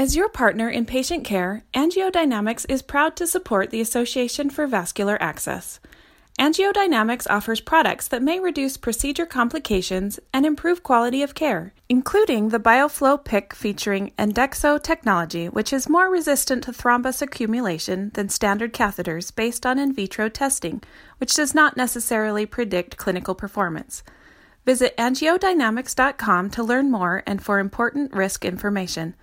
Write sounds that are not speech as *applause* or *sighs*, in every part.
As your partner in patient care, AngioDynamics is proud to support the Association for Vascular Access. AngioDynamics offers products that may reduce procedure complications and improve quality of care, including the BioFlow PICC featuring Endexo technology, which is more resistant to thrombus accumulation than standard catheters based on in vitro testing, which does not necessarily predict clinical performance. Visit angiodynamics.com to learn more and for important risk information.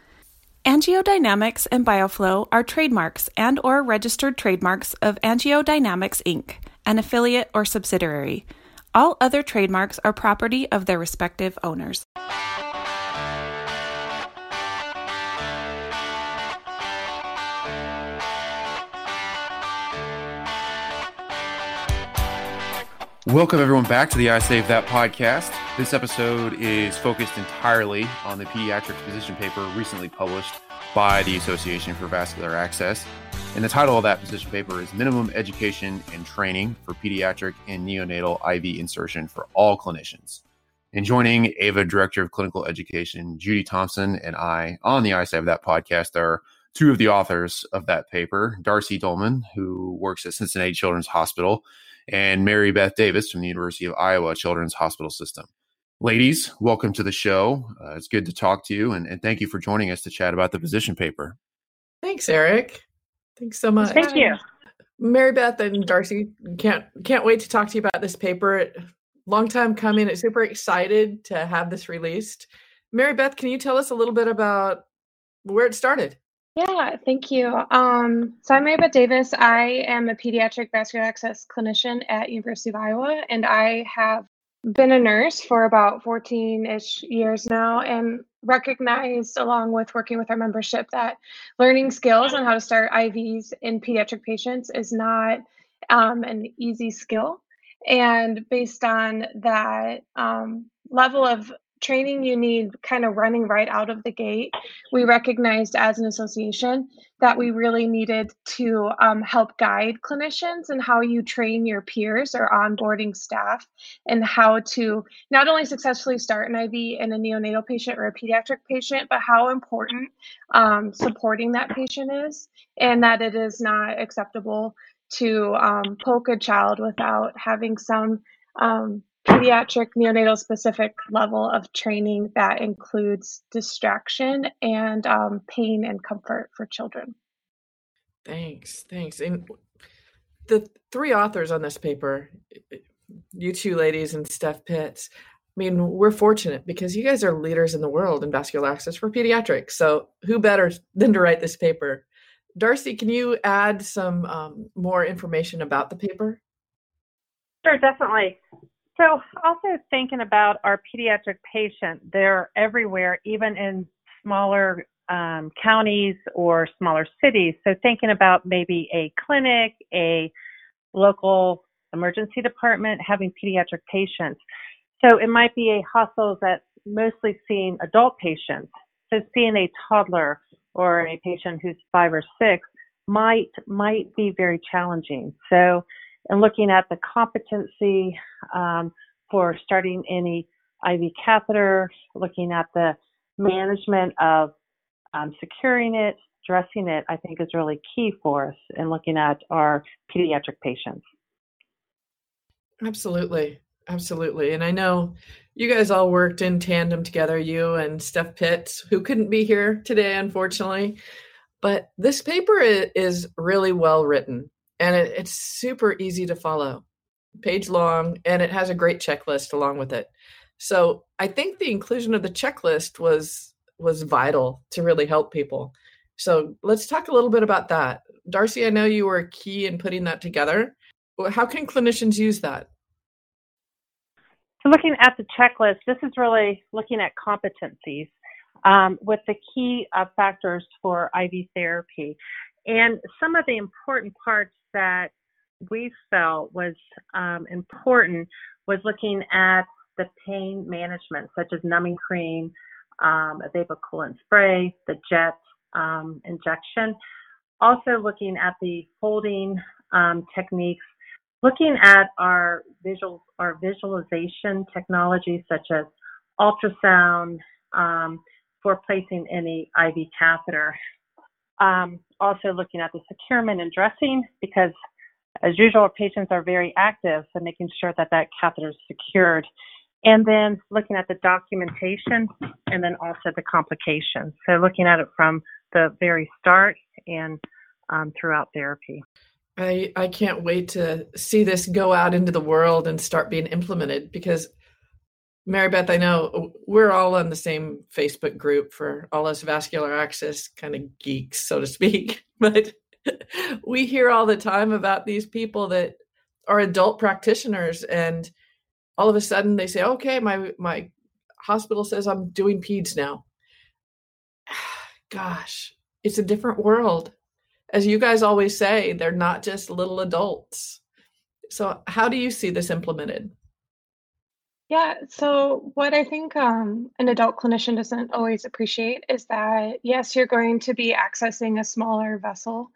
AngioDynamics and BioFlow are trademarks and or registered trademarks of AngioDynamics Inc an affiliate or subsidiary. All other trademarks are property of their respective owners. Welcome, everyone, back to the I Save That podcast. This episode is focused entirely on the pediatric position paper recently published by the Association for Vascular Access. And the title of that position paper is Minimum Education and Training for Pediatric and Neonatal IV Insertion for All Clinicians. And joining AVA Director of Clinical Education, Judy Thompson, and I on the I Save That podcast are two of the authors of that paper Darcy Doellman, who works at Cincinnati Children's Hospital, and Mary Beth Davis from the University of Iowa Children's Hospital System. Ladies, welcome to the show. Uh, it's good to talk to you, and, and thank you for joining us to chat about the position paper. Thanks, Eric. Thanks so much. Thank you. Mary Beth and Darcy can't can't wait to talk to you about this paper. Long time coming. It's super excited to have this released. Mary Beth, can you tell us a little bit about where it started? Yeah, thank you. Um, so I'm Mary Beth Davis. I am a pediatric vascular access clinician at University of Iowa, and I have been a nurse for about 14-ish years now and recognized along with working with our membership that learning skills on how to start ivs in pediatric patients is not um, an easy skill. And based on that um, level of training you need kind of running right out of the gate, we recognized as an association that we really needed to um, help guide clinicians and how you train your peers or onboarding staff and how to not only successfully start an IV in a neonatal patient or a pediatric patient, but how important um, supporting that patient is and that it is not acceptable to um, poke a child without having some um, pediatric neonatal specific level of training that includes distraction and um, pain and comfort for children. Thanks, thanks. And the three authors on this paper, you two ladies and Steph Pitts, I mean, we're fortunate because you guys are leaders in the world in vascular access for pediatrics. So, who better than to write this paper? Darcy, can you add some um, more information about the paper? Sure, definitely. So, also thinking about our pediatric patient, they're everywhere, even in smaller um, counties or smaller cities. So, thinking about maybe a clinic, a local emergency department having pediatric patients. So, it might be a hospital that's mostly seeing adult patients. So, seeing a toddler or a patient who's five or six might might be very challenging. So, and looking at the competency um, for starting any IV catheter, looking at the management of um, securing it, dressing it, I think is really key for us in looking at our pediatric patients. Absolutely. Absolutely. And I know you guys all worked in tandem together, you and Steph Pitts, who couldn't be here today, unfortunately. But this paper is really well written and it's super easy to follow, page long, and it has a great checklist along with it. So I think the inclusion of the checklist was was vital to really help people. So let's talk a little bit about that. Darcy, I know you were key in putting that together. How can clinicians use that? So, looking at the checklist, this is really looking at competencies um, with the key uh, factors for IV therapy. And some of the important parts that we felt was um, important was looking at the pain management, such as numbing cream, um, a vapor coolant spray, the jet um, injection. Also looking at the folding um, techniques, looking at our visual our visualization technology such as ultrasound, um, for placing any IV catheter. Um, also looking at the securement and dressing because as usual, our patients are very active, so making sure that that catheter is secured. And then looking at the documentation and then also the complications. So looking at it from the very start and um, throughout therapy. I, I can't wait to see this go out into the world and start being implemented because Mary Beth, I know uh, we're all on the same Facebook group for all us vascular access kind of geeks, so to speak. *laughs* But we hear all the time about these people that are adult practitioners and all of a sudden they say, okay, my, my hospital says I'm doing peds now. *sighs* Gosh, it's a different world. As you guys always say, they're not just little adults. So, how do you see this implemented? Yeah, so what I think um, an adult clinician doesn't always appreciate is that, yes, you're going to be accessing a smaller vessel,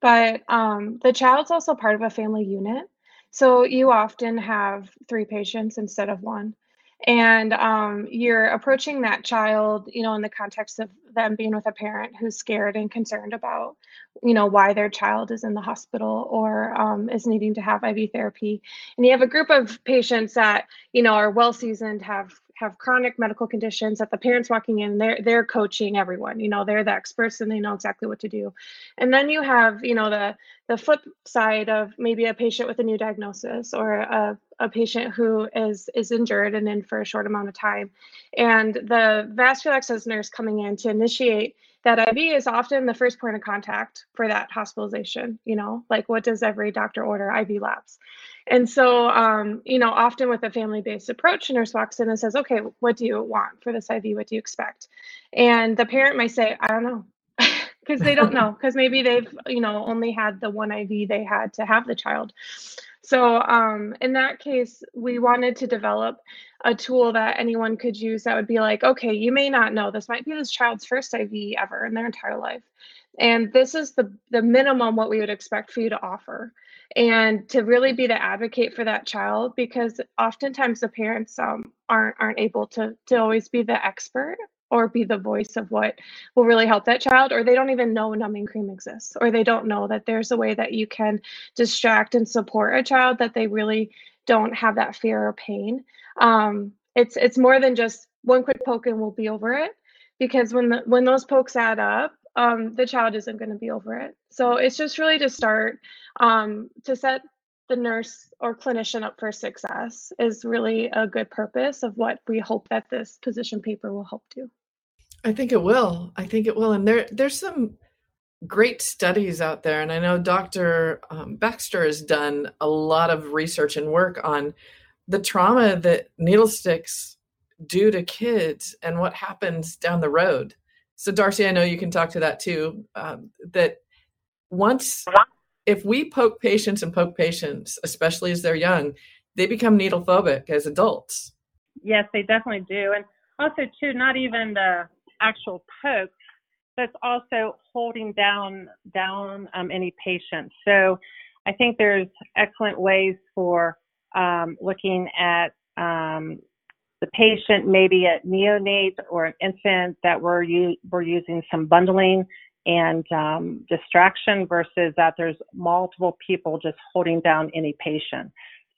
but um, the child's also part of a family unit. So you often have three patients instead of one and um, you're approaching that child you know in the context of them being with a parent who's scared and concerned about you know why their child is in the hospital or um, is needing to have iv therapy. And you have a group of patients that you know are well seasoned have have chronic medical conditions that the parents walking in they're they're coaching everyone you know they're the experts and they know exactly what to do. And then you have you know the the flip side of maybe a patient with a new diagnosis or a, a patient who is is injured and in for a short amount of time. And the vascular access nurse coming in to initiate that IV is often the first point of contact for that hospitalization. You know, like what does every doctor order? IV labs. And so, um, you know, often with a family based approach, a nurse walks in and says, okay, what do you want for this IV? What do you expect? And the parent might say, I don't know. *laughs* Because they don't know, because maybe they've, you know, only had the one IV they had to have the child. So, um, in that case, we wanted to develop a tool that anyone could use that would be like, okay, you may not know this might be this child's first IV ever in their entire life. And this is the, the minimum what we would expect for you to offer and to really be the advocate for that child because oftentimes the parents um, aren't aren't able to to always be the expert or be the voice of what will really help that child or they don't even know numbing cream exists or they don't know that there's a way that you can distract and support a child that they really don't have that fear or pain um, it's it's more than just one quick poke and we'll be over it because when the when those pokes add up um, the child isn't going to be over it. So it's just really to start um, to set the nurse or clinician up for success is really a good purpose of what we hope that this position paper will help do. I think it will. I think it will. And there there's some great studies out there. And I know Dr. Um, Baxter has done a lot of research and work on the trauma that needle sticks do to kids and what happens down the road. So, Darcy, I know you can talk to that too. Um, that once, if we poke patients and poke patients, especially as they're young, they become needle phobic as adults. Yes, they definitely do. And also, too, not even the actual poke, but it's also holding down down um, any patient. So, I think there's excellent ways for um, looking at um, the patient, maybe a neonate or an infant that we're, u- we're using some bundling and um, distraction versus that there's multiple people just holding down any patient.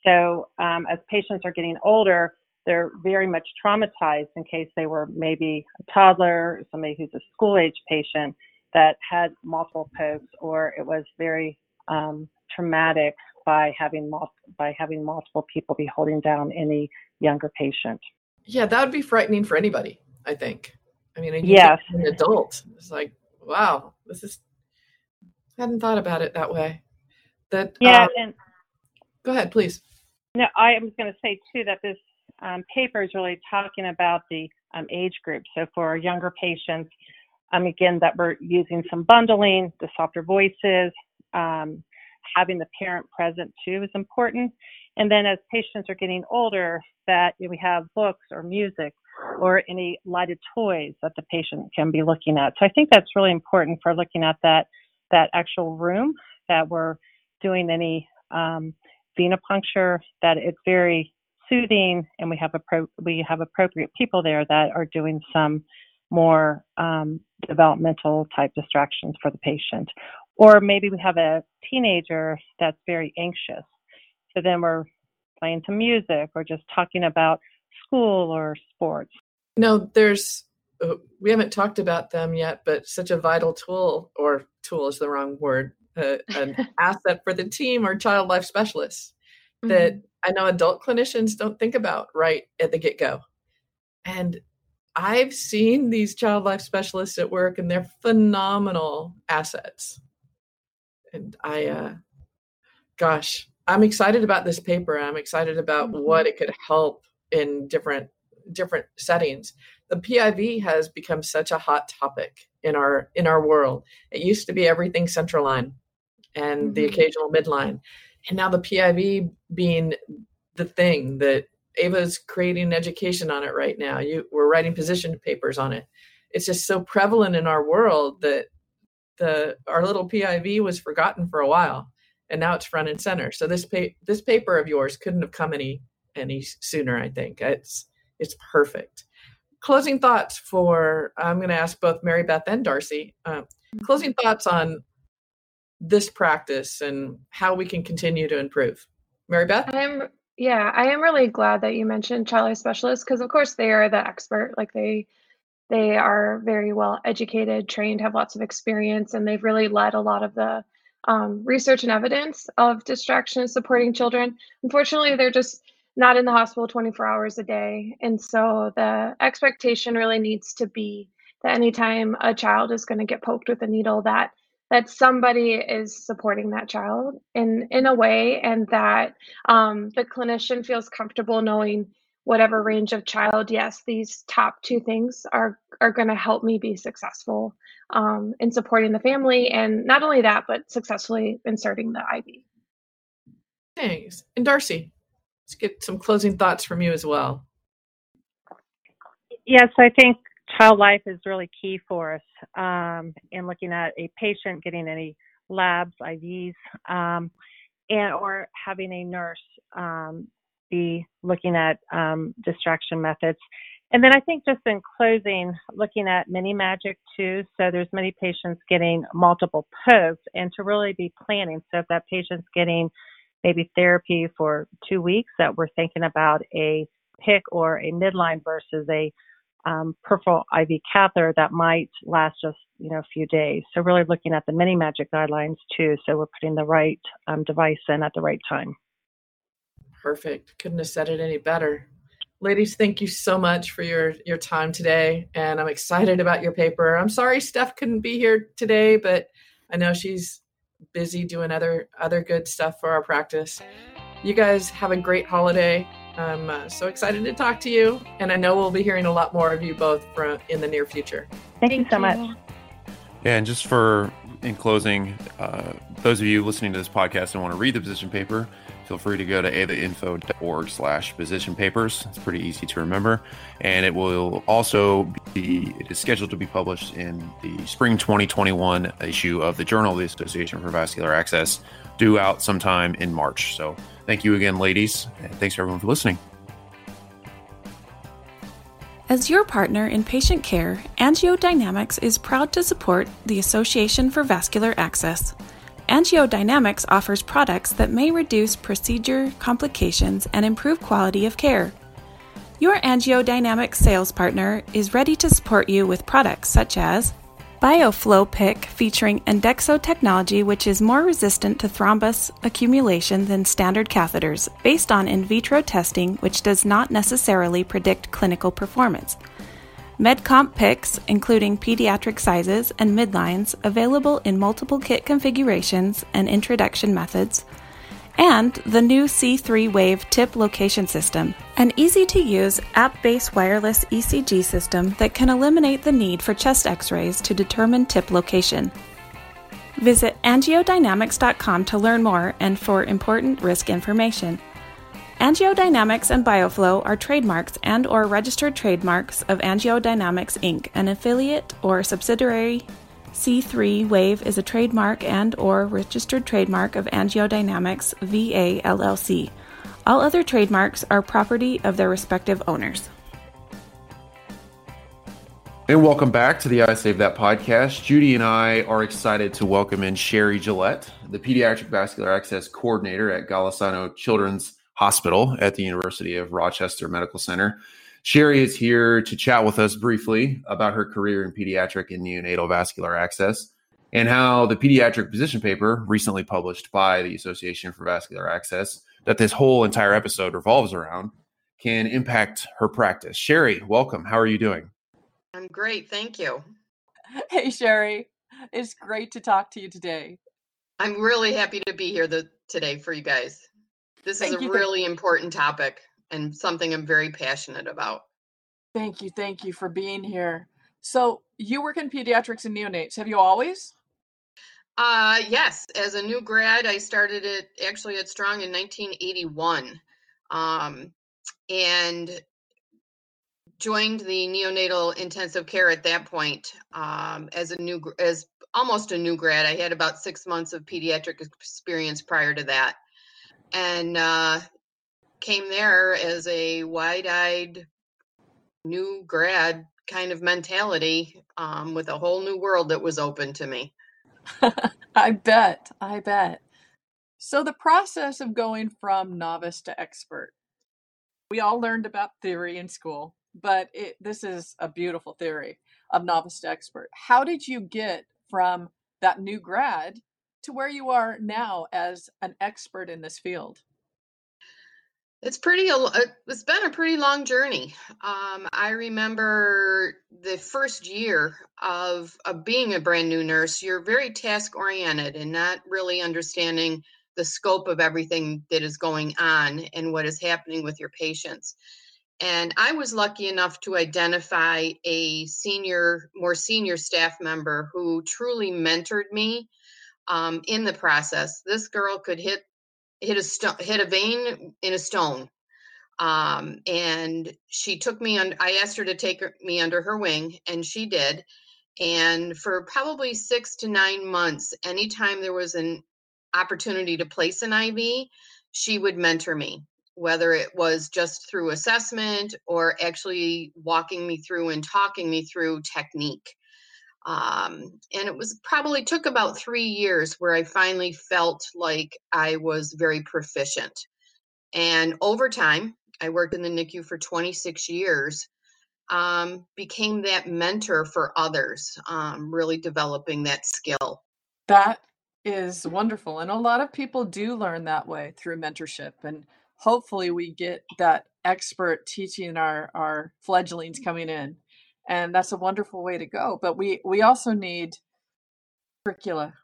So um, as patients are getting older, they're very much traumatized in case they were maybe a toddler, somebody who's a school age patient that had multiple pokes, or it was very um, traumatic by having mul- by having multiple people be holding down any younger patient. Yeah, that would be frightening for anybody. I think. I mean, yes, an adult. It's like, wow, this is. I hadn't thought about it that way. That yeah, um, and go ahead, please. No, I was going to say too that this um, paper is really talking about the um, age group. So for younger patients, um, again, that we're using some bundling, the softer voices, um, having the parent present too is important. And then as patients are getting older, that you know, we have books or music or any lighted toys that the patient can be looking at. So I think that's really important for looking at that that actual room that we're doing any um, venipuncture. That it's very soothing, and we have appro- we have appropriate people there that are doing some more um, developmental type distractions for the patient. Or maybe we have a teenager that's very anxious. So then we're playing some music or just talking about school or sports. No, there's uh, we haven't talked about them yet, but such a vital tool, or tool is the wrong word, uh, an *laughs* asset for the team or child life specialists mm-hmm. that I know adult clinicians don't think about right at the get go. And I've seen these child life specialists at work, and they're phenomenal assets. And I, uh, gosh, I'm excited about this paper. I'm excited about mm-hmm. what it could help in different different settings. The PIV has become such a hot topic in our in our world. It used to be everything central line and mm-hmm. the occasional midline. And now the PIV being the thing that Ava's creating education on it right now. You we're writing position papers on it. It's just so prevalent in our world that the our little PIV was forgotten for a while and now it's front and center. So this pa- this paper of yours couldn't have come any any sooner. I think it's it's perfect. Closing thoughts for I'm going to ask both Mary Beth and Darcy. Uh, closing thoughts on this practice and how we can continue to improve. Mary Beth, I'm yeah, I am really glad that you mentioned child life specialists because of course they are the expert. Like they they are very well educated, trained, have lots of experience, and they've really led a lot of the um, research and evidence of distraction supporting children. Unfortunately, they're just not in the hospital 24 hours a day. And so the expectation really needs to be that anytime a child is going to get poked with a needle, that that somebody is supporting that child in in a way and that um, the clinician feels comfortable knowing whatever range of child yes these top two things are are going to help me be successful um, in supporting the family and not only that but successfully inserting the iv thanks. And darcy let's get some closing thoughts from you as well. Yes i think child life is really key for us um, in looking at a patient getting any labs ivs um, and or having a nurse um, be looking at um, distraction methods. And then I think just in closing, looking at miniMAGIC too. So there's many patients getting multiple pokes and to really be planning. So if that patient's getting maybe therapy for two weeks, that we're thinking about a PICC or a midline versus a um, peripheral IV catheter that might last just you know a few days. So really looking at the miniMAGIC guidelines too. So we're putting the right um, device in at the right time. Perfect. Couldn't have said it any better. Ladies, thank you so much for your your time today, and I'm excited about your paper. I'm sorry Steph couldn't be here today, but I know she's busy doing other other good stuff for our practice. You guys have a great holiday. I'm uh, so excited to talk to you, and I know we'll be hearing a lot more of you both from in the near future. Thank, Thank you so you. much. Yeah, and just for in closing, uh, those of you listening to this podcast and want to read the position paper, feel free to go to avainfo.org slash position papers. It's pretty easy to remember. And it will also be, it is scheduled to be published in the spring 2021 issue of the Journal of the Association for Vascular Access, due out sometime in March. So thank you again, ladies. And thanks everyone for listening. As your partner in patient care, AngioDynamics is proud to support the Association for Vascular Access. AngioDynamics offers products that may reduce procedure complications and improve quality of care. Your AngioDynamics sales partner is ready to support you with products such as BioFlow PICC featuring Endexo technology, which is more resistant to thrombus accumulation than standard catheters, based on in vitro testing, which does not necessarily predict clinical performance. MedComp PICCs, including pediatric sizes and midlines, available in multiple kit configurations and introduction methods, and the new C3 Wave tip location system, an easy to use app based wireless ECG system that can eliminate the need for chest x rays to determine tip location. Visit angiodynamics.com to learn more and for important risk information. AngioDynamics and BioFlow are trademarks and or registered trademarks of AngioDynamics Inc., an affiliate or subsidiary. C3 Wave is a trademark and or registered trademark of AngioDynamics VA LLC. All other trademarks are property of their respective owners. And welcome back to the I Save That podcast. Judy and I are excited to welcome in Sherry Gillette, the Pediatric Vascular Access Coordinator at Golisano Children's Hospital at the University of Rochester Medical Center. Sherry is here to chat with us briefly about her career in pediatric and neonatal vascular access and how the pediatric position paper recently published by the Association for Vascular Access that this whole entire episode revolves around can impact her practice. Sherry, welcome. How are you doing? I'm great. Thank you. Hey, Sherry. It's great to talk to you today. I'm really happy to be here the, today for you guys. This Thank is a you. really important topic and something I'm very passionate about. Thank you. Thank you for being here. So, you work in pediatrics and neonates. Have you always? Uh, yes, as a new grad, I started it actually at Strong in 1981 um, and joined the neonatal intensive care at that point um, as a new, as almost a new grad. I had about six months of pediatric experience prior to that. And uh, came there as a wide-eyed new grad kind of mentality um, with a whole new world that was open to me. *laughs* I bet. I bet. So, the process of going from novice to expert. We all learned about theory in school, but it, this is a beautiful theory of novice to expert. How did you get from that new grad to where you are now as an expert in this field? It's pretty. uh, It's been a pretty long journey. Um, I remember the first year of of being a brand new nurse. You're very task oriented and not really understanding the scope of everything that is going on and what is happening with your patients. And I was lucky enough to identify a senior, more senior staff member who truly mentored me um, in the process. This girl could hit hit a hit a vein in a stone. Um, and she took me on. I asked her to take her- me under her wing, and she did. And for probably six to nine months, anytime there was an opportunity to place an IV, she would mentor me, whether it was just through assessment or actually walking me through and talking me through technique. Um, and it was probably took about three years where I finally felt like I was very proficient. And over time, I worked in the NICU for 26 years, um, became that mentor for others, um, really developing that skill. That is wonderful. And a lot of people do learn that way through mentorship. And hopefully we get that expert teaching our, our fledglings coming in. And that's a wonderful way to go. But we, we also need curricula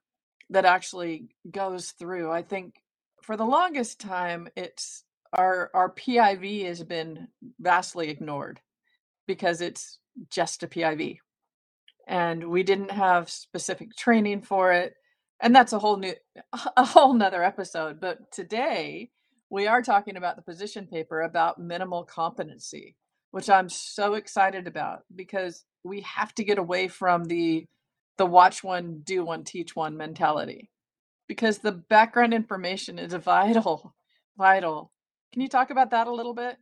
that actually goes through. I think for the longest time it's our our PIV has been vastly ignored because it's just a PIV. And we didn't have specific training for it and that's a whole new *laughs* a whole nother episode but today we are talking about the position paper about minimal competency which i'm so excited about because we have to get away from the the watch one do one teach one mentality because the background information is *laughs* vital vital can you talk about that a little bit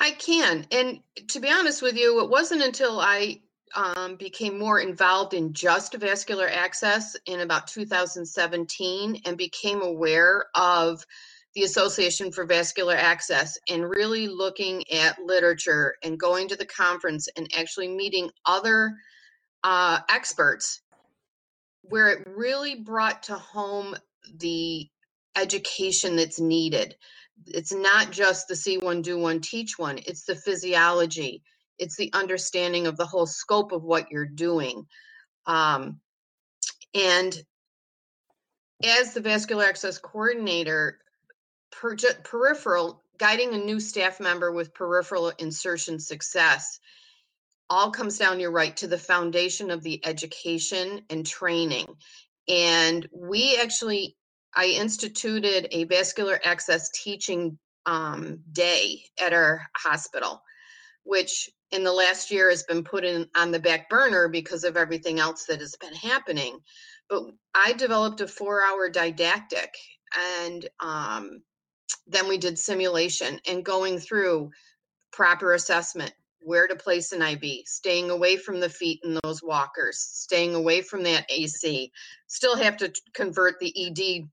I can. And to be honest with you, it wasn't until I um, became more involved in just vascular access in about 2017 and became aware of the Association for Vascular Access and really looking at literature and going to the conference and actually meeting other uh, experts where it really brought to home the education that's needed. It's not just the see one, do one, teach one, it's the physiology, it's the understanding of the whole scope of what you're doing. Um, and as the vascular access coordinator, per, peripheral, guiding a new staff member with peripheral insertion success, all comes down, you're right, to the foundation of the education and training. And we actually, I instituted a vascular access teaching um, day at our hospital, which in the last year has been put in on the back burner because of everything else that has been happening. But I developed a four hour didactic and um, then we did simulation and going through proper assessment, where to place an IV, staying away from the feet in those walkers, staying away from that AC. Still have to convert the ED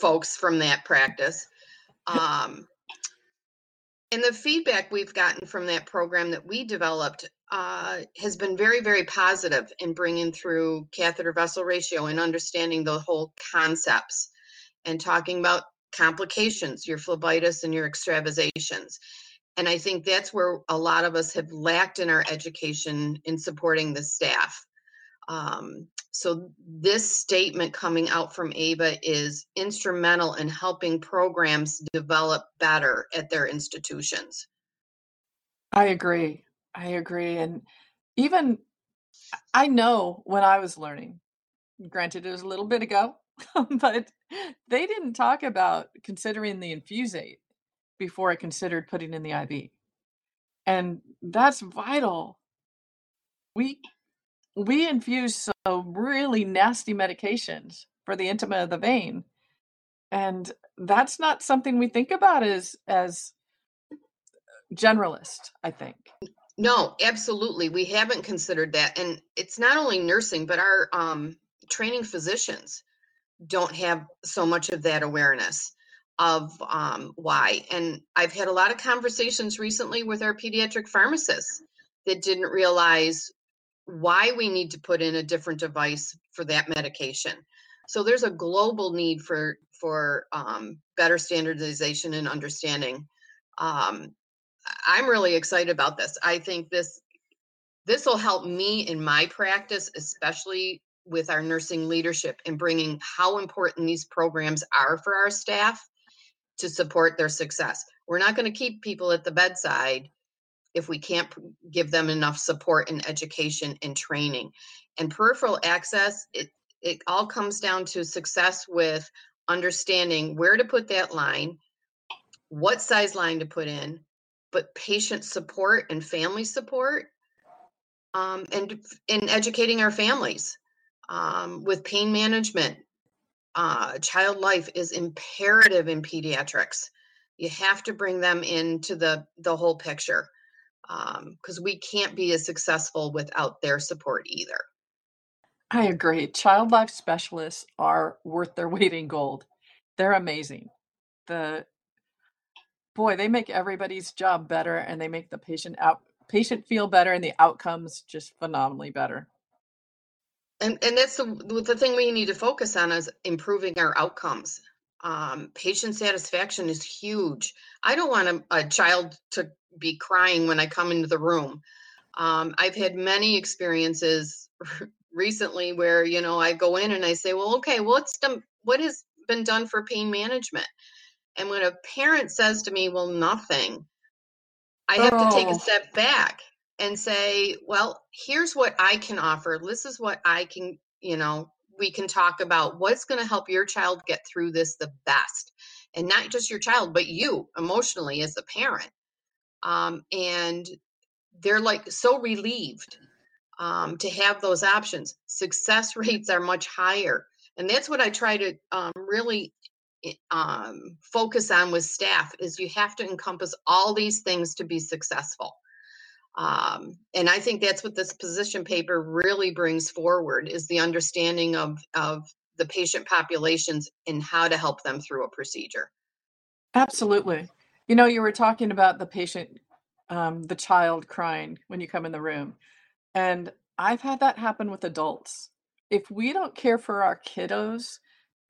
folks from that practice. Um, and the feedback we've gotten from that program that we developed uh, has been very, very positive in bringing through catheter vessel ratio and understanding the whole concepts and talking about complications, your phlebitis and your extravasations. And I think that's where a lot of us have lacked in our education in supporting the staff. Um, so this statement coming out from AVA is instrumental in helping programs develop better at their institutions. I agree. I agree. And even I know when I was learning, granted it was a little bit ago, *laughs* but they didn't talk about considering the infusate before I considered putting in the IV. And that's vital. We we infuse some really nasty medications for the intima of the vein. And that's not something we think about as as generalist, I think. No, absolutely. We haven't considered that. And it's not only nursing, but our um, training physicians don't have so much of that awareness of um, why. And I've had a lot of conversations recently with our pediatric pharmacists that didn't realize why we need to put in a different device for that medication. So there's a global need for for um, better standardization and understanding. Um, I'm really excited about this. I think this this will help me in my practice, especially with our nursing leadership and bringing how important these programs are for our staff to support their success. We're not going to keep people at the bedside if we can't give them enough support and education and training. And peripheral access, it, it all comes down to success with understanding where to put that line, what size line to put in, but patient support and family support, um, and in educating our families um, with pain management. Uh, child life is imperative in pediatrics. You have to bring them into the the whole picture because um, we can't be as successful without their support either. I agree. Child life specialists are worth their *laughs* weight in gold. They're amazing. The boy, they make everybody's job better and they make the patient out patient feel better and the outcomes just phenomenally better. And and that's the the thing we need to focus on is improving our outcomes. Um, patient satisfaction is huge. I don't want a, a child to be crying when I come into the room. Um, I've had many experiences *laughs* recently where you know I go in and I say, "Well, okay, what's done? What has been done for pain management?" And when a parent says to me, "Well, nothing," I have oh. to take a oh. step back and say, "Well, here's what I can offer. This is what I can, you know, we can talk about what's going to help your child get through this the best." And not just your child, but you emotionally as a parent um, and they're like so relieved um, to have those options. Success *laughs* rates are much higher, and that's what I try to um, really eh, um, focus on with staff. Is you have to encompass all these things to be successful. Um, and I think that's what this position paper really brings forward is the understanding of of the patient populations and how to help them through a procedure. Absolutely. You know, you were talking about the patient, um, the child crying when you come in the room. And I've had that happen with adults. If we don't care for our kiddos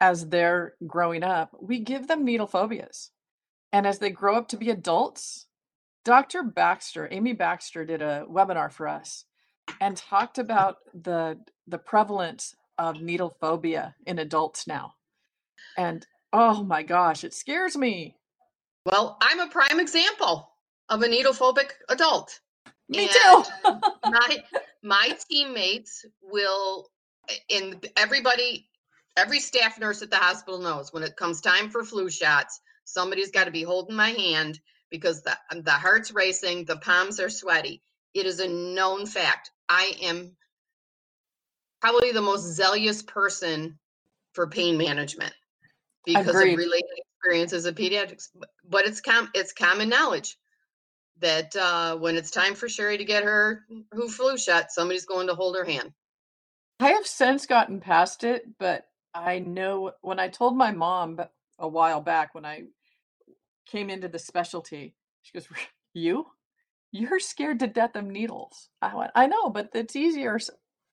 as they're growing up, we give them needle phobias. And as they grow up to be adults, Dr. Baxter, Amy Baxter did a webinar for us and talked about the the prevalence of needle phobia in adults now. And oh my gosh, it scares me. Well, I'm a prime example of a needle phobic adult. Me and too. *laughs* my my teammates will eh, and everybody every staff nurse at the hospital knows when it comes time for flu shots, somebody's got to be holding my hand because the the heart's racing, the palms are sweaty. It is a known fact. I am probably the most zealous person for pain management because Agreed. of related experiences of pediatrics, but it's com- it's common knowledge. that uh, when it's time for Sherry to get her who flu shot, somebody's going to hold her hand. I have since gotten past it, but I know when I told my mom a while back when I came into the specialty, she goes, "You, you're scared to death of needles." I went, "I know, but it's easier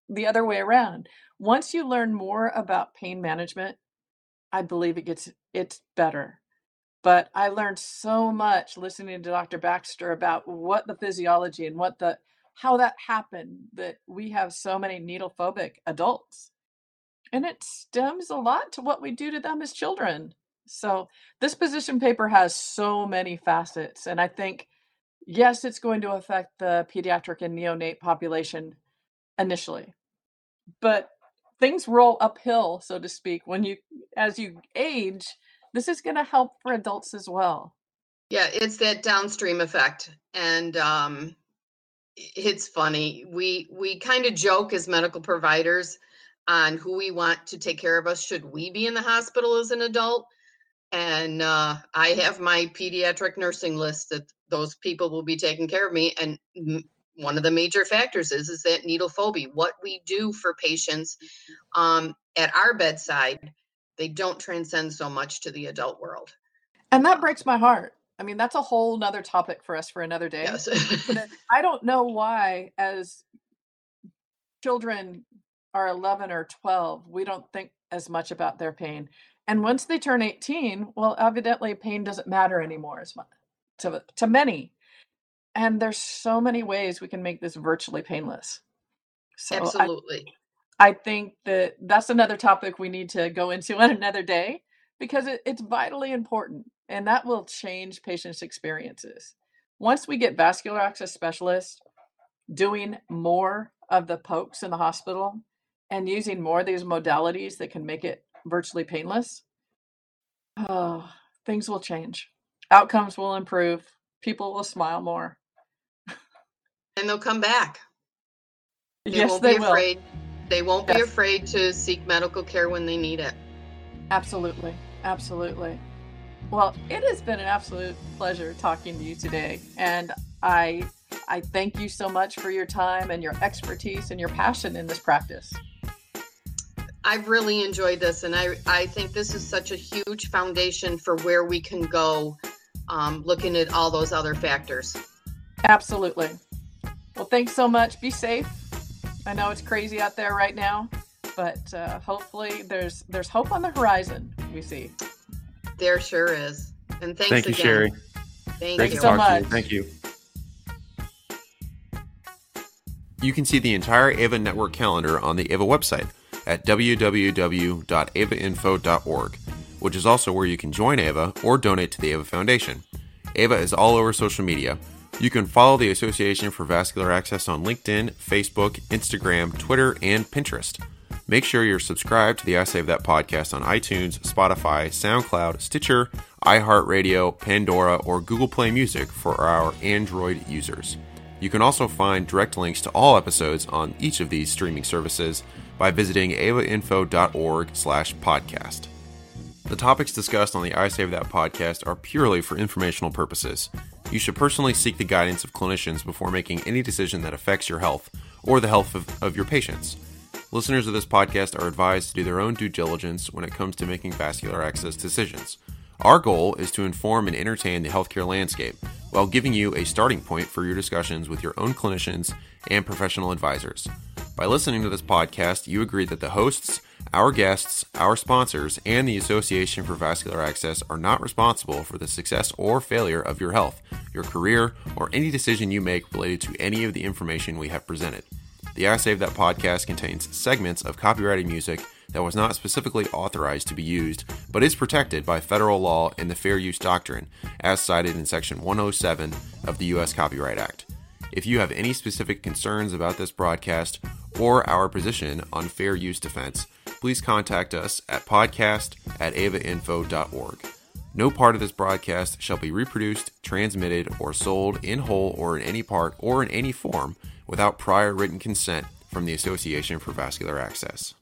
the other way around. Once you learn more about pain management, I believe it gets it's better." But I learned so much listening to Dr. Baxter about what the physiology and what the how that happened that we have so many needle phobic adults. And it stems a lot to what we do to them as children. So this position paper has so many facets. And I think, yes, it's going to affect the pediatric and neonate population initially. But things roll uphill, so to speak, when you as you age, this is going to help for adults as well. Yeah, it's that downstream effect. And um it's funny. We we kind of joke as medical providers on who we want to take care of us should we be in the hospital as an adult. And uh, I have my pediatric nursing list that those people will be taking care of me. And one of the major factors is is that needle phobia. What we do for patients um, at our bedside, they don't transcend so much to the adult world. And that breaks my heart I mean, that's a whole nother topic for us for another day. Yes. *laughs* I don't know why, as children are 11 or 12, we don't think as much about their pain. And once they turn 18, well, evidently pain doesn't matter anymore as much to, to many. And there's so many ways we can make this virtually painless. So Absolutely. I, I think that that's another topic we need to go into *laughs* on another day because it, it's vitally important and that will change patients' experiences. Once we get vascular access specialists doing more of the pokes in the hospital and using more of these modalities that can make it virtually painless, oh, *sighs* things will change. Outcomes will improve. People will smile more. And they'll come back. They yes, won't they be will. afraid. They won't yes. be afraid to seek medical care when they need it. Absolutely. Absolutely. Well, it has been an absolute pleasure talking to you today. And I I thank you so much for your time and your expertise and your passion in this practice. I've really enjoyed this, and I, I think this is such a huge foundation for where we can go um, looking at all those other factors. Absolutely. Well, thanks so much. Be safe. I know it's crazy out there right now, but uh, hopefully there's there's hope on the horizon. We see. There sure is. And thanks Thank you, again. Sherry. Thank Great you to so talk much. to you. Thank you. You can see the entire AVA network calendar on the AVA website at www.avainfo.org, which is also where you can join AVA or donate to the AVA Foundation. AVA is all over social media. You can follow the Association for Vascular Access on LinkedIn, Facebook, Instagram, Twitter, and Pinterest. Make sure you're subscribed to the I Save That podcast on iTunes, Spotify, SoundCloud, Stitcher, iHeartRadio, Pandora, or Google Play Music for our Android users. You can also find direct links to all episodes on each of these streaming services by visiting avainfo.org slash podcast. The topics discussed on the I Save That podcast are purely for informational purposes. You should personally seek the guidance of clinicians before making any decision that affects your health or the health of, of your patients. Listeners of this podcast are advised to do their own due diligence when it comes to making vascular access decisions. Our goal is to inform and entertain the healthcare landscape while giving you a starting point for your discussions with your own clinicians and professional advisors. By listening to this podcast, you agree that the hosts, our guests, our sponsors, and the Association for Vascular Access are not responsible for the success or failure of your health, your career, or any decision you make related to any of the information we have presented. The I Save That podcast contains segments of copyrighted music that was not specifically authorized to be used, but is protected by federal law and the Fair Use Doctrine, as cited in Section 107 of the U.S. Copyright Act. If you have any specific concerns about this broadcast or our position on fair use defense, please contact us at podcast at avainfo.org. No part of this broadcast shall be reproduced, transmitted, or sold in whole or in any part or in any form without prior written consent from the Association for Vascular Access.